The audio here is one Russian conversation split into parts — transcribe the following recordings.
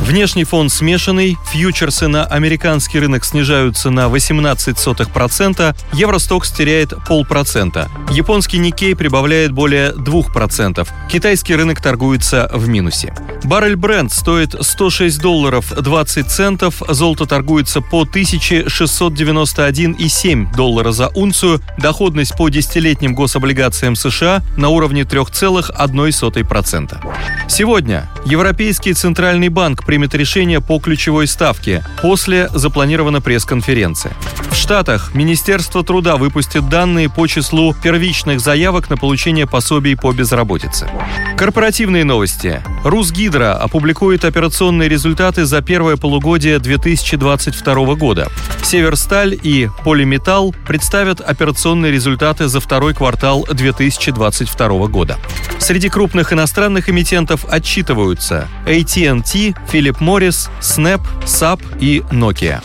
Внешний фон смешанный, фьючерсы на американский рынок снижаются на 18%, Евростокс теряет полпроцента. Японский Никей прибавляет более 2%. Китайский рынок торгуется в минусе. Баррель Brent стоит 106 долларов 20 центов, золото торгуется по 1691,7 доллара за унцию, доходность по десятилетним гособлигациям США на уровне 3,1%. Сегодня Европейский Центральный банк примет решение по ключевой ставке. После запланирована пресс-конференция. В Штатах Министерство труда выпустит данные по числу первичных заявок на получение пособий по безработице. Корпоративные новости. Русгидро опубликует операционные результаты за первое полугодие 2022 года. Северсталь и Полиметалл представят операционные результаты за второй квартал 2022 года. Среди крупных иностранных эмитентов отчитываются AT&T, Philip Morris, Snap, SAP и Nokia.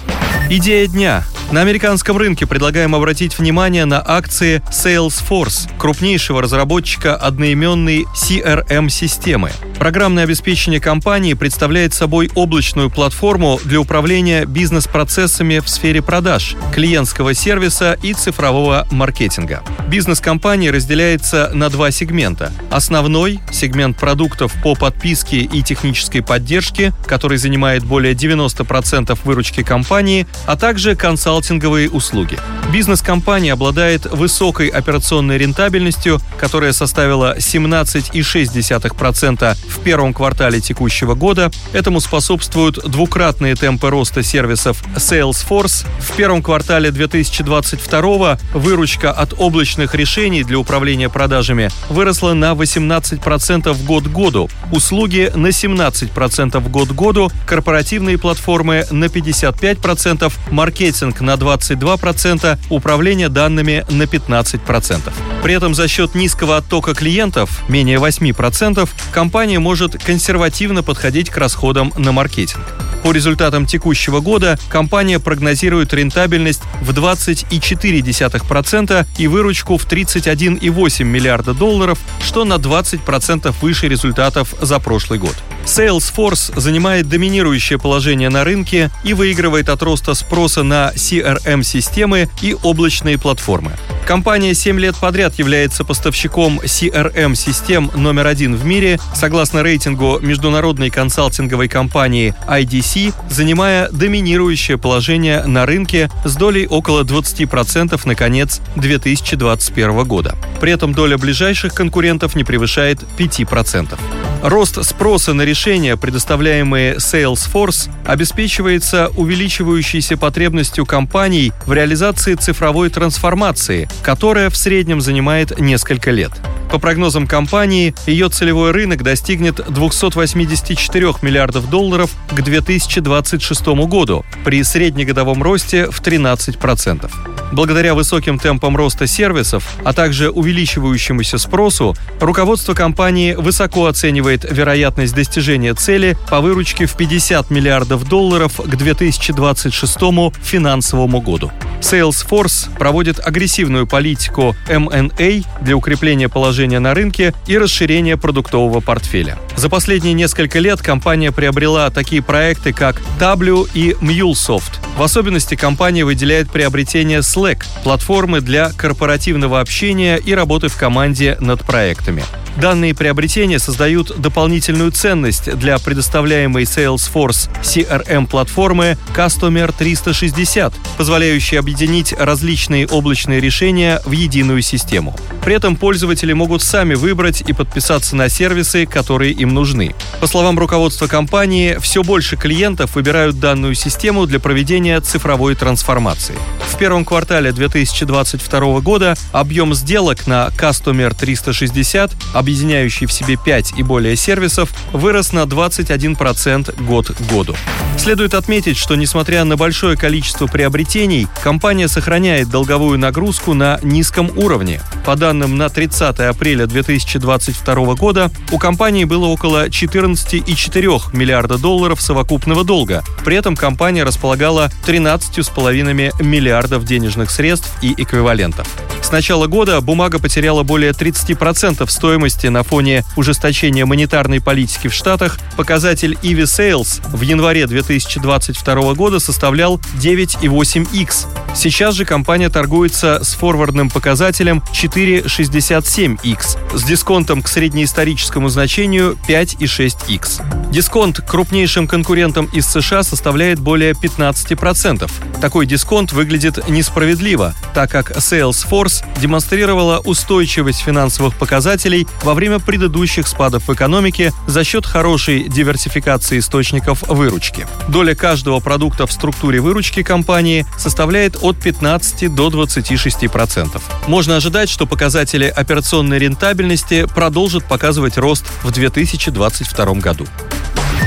Идея дня. На американском рынке предлагаем обратить внимание на акции Salesforce, крупнейшего разработчика одноименной CRM-системы. Программное обеспечение компании представляет собой облачную платформу для управления бизнес-процессами в сфере продаж, клиентского сервиса и цифрового маркетинга. Бизнес компании разделяется на два сегмента. Основной – сегмент продуктов по подписке и технической поддержке, который занимает более 90% выручки компании, а также консалтинговые услуги. Бизнес-компания обладает высокой операционной рентабельностью, которая составила 17,6% в первом квартале текущего года. Этому способствуют двукратные темпы роста сервисов Salesforce. В первом квартале 2022 выручка от облачных решений для управления продажами выросла на 18% год году, услуги на 17% год году, корпоративные платформы на 55%, маркетинг на 22%, управление данными на 15%. При этом за счет низкого оттока клиентов, менее 8%, компания может консервативно подходить к расходам на маркетинг. По результатам текущего года компания прогнозирует рентабельность в 20,4% и выручку в 31,8 миллиарда долларов, что на 20% выше результатов за прошлый год. Salesforce занимает доминирующее положение на рынке и выигрывает от роста спроса на CRM-системы и облачные платформы. Компания 7 лет подряд является поставщиком CRM-систем номер один в мире, согласно рейтингу международной консалтинговой компании IDC, занимая доминирующее положение на рынке с долей около 20% на конец 2021 года. При этом доля ближайших конкурентов не превышает 5%. Рост спроса на решения, предоставляемые Salesforce, обеспечивается увеличивающейся потребностью компаний в реализации цифровой трансформации, которая в среднем занимает несколько лет. По прогнозам компании, ее целевой рынок достигнет 284 миллиардов долларов к 2026 году при среднегодовом росте в 13%. Благодаря высоким темпам роста сервисов, а также увеличивающемуся спросу, руководство компании высоко оценивает вероятность достижения цели по выручке в 50 миллиардов долларов к 2026 финансовому году. Salesforce проводит агрессивную политику M&A для укрепления положения на рынке и расширения продуктового портфеля. За последние несколько лет компания приобрела такие проекты, как W и MuleSoft. В особенности компания выделяет приобретение Slack – платформы для корпоративного общения и работы в команде над проектами. Данные приобретения создают дополнительную ценность для предоставляемой Salesforce CRM-платформы Customer 360, позволяющей объединить различные облачные решения в единую систему. При этом пользователи могут сами выбрать и подписаться на сервисы, которые им нужны. По словам руководства компании, все больше клиентов выбирают данную систему для проведения цифровой трансформации. В первом квартале 2022 года объем сделок на Customer 360 объединяющий в себе 5 и более сервисов, вырос на 21% год к году. Следует отметить, что несмотря на большое количество приобретений, компания сохраняет долговую нагрузку на низком уровне. По данным на 30 апреля 2022 года у компании было около 14,4 миллиарда долларов совокупного долга. При этом компания располагала 13,5 миллиардов денежных средств и эквивалентов начала года бумага потеряла более 30% стоимости на фоне ужесточения монетарной политики в Штатах. Показатель EV Sales в январе 2022 года составлял 9,8x. Сейчас же компания торгуется с форвардным показателем 4,67x с дисконтом к среднеисторическому значению 5,6x. Дисконт крупнейшим конкурентам из США составляет более 15%. Такой дисконт выглядит несправедливо, так как Salesforce демонстрировала устойчивость финансовых показателей во время предыдущих спадов в экономике за счет хорошей диверсификации источников выручки. Доля каждого продукта в структуре выручки компании составляет от 15 до 26%. Можно ожидать, что показатели операционной рентабельности продолжат показывать рост в 2022 году.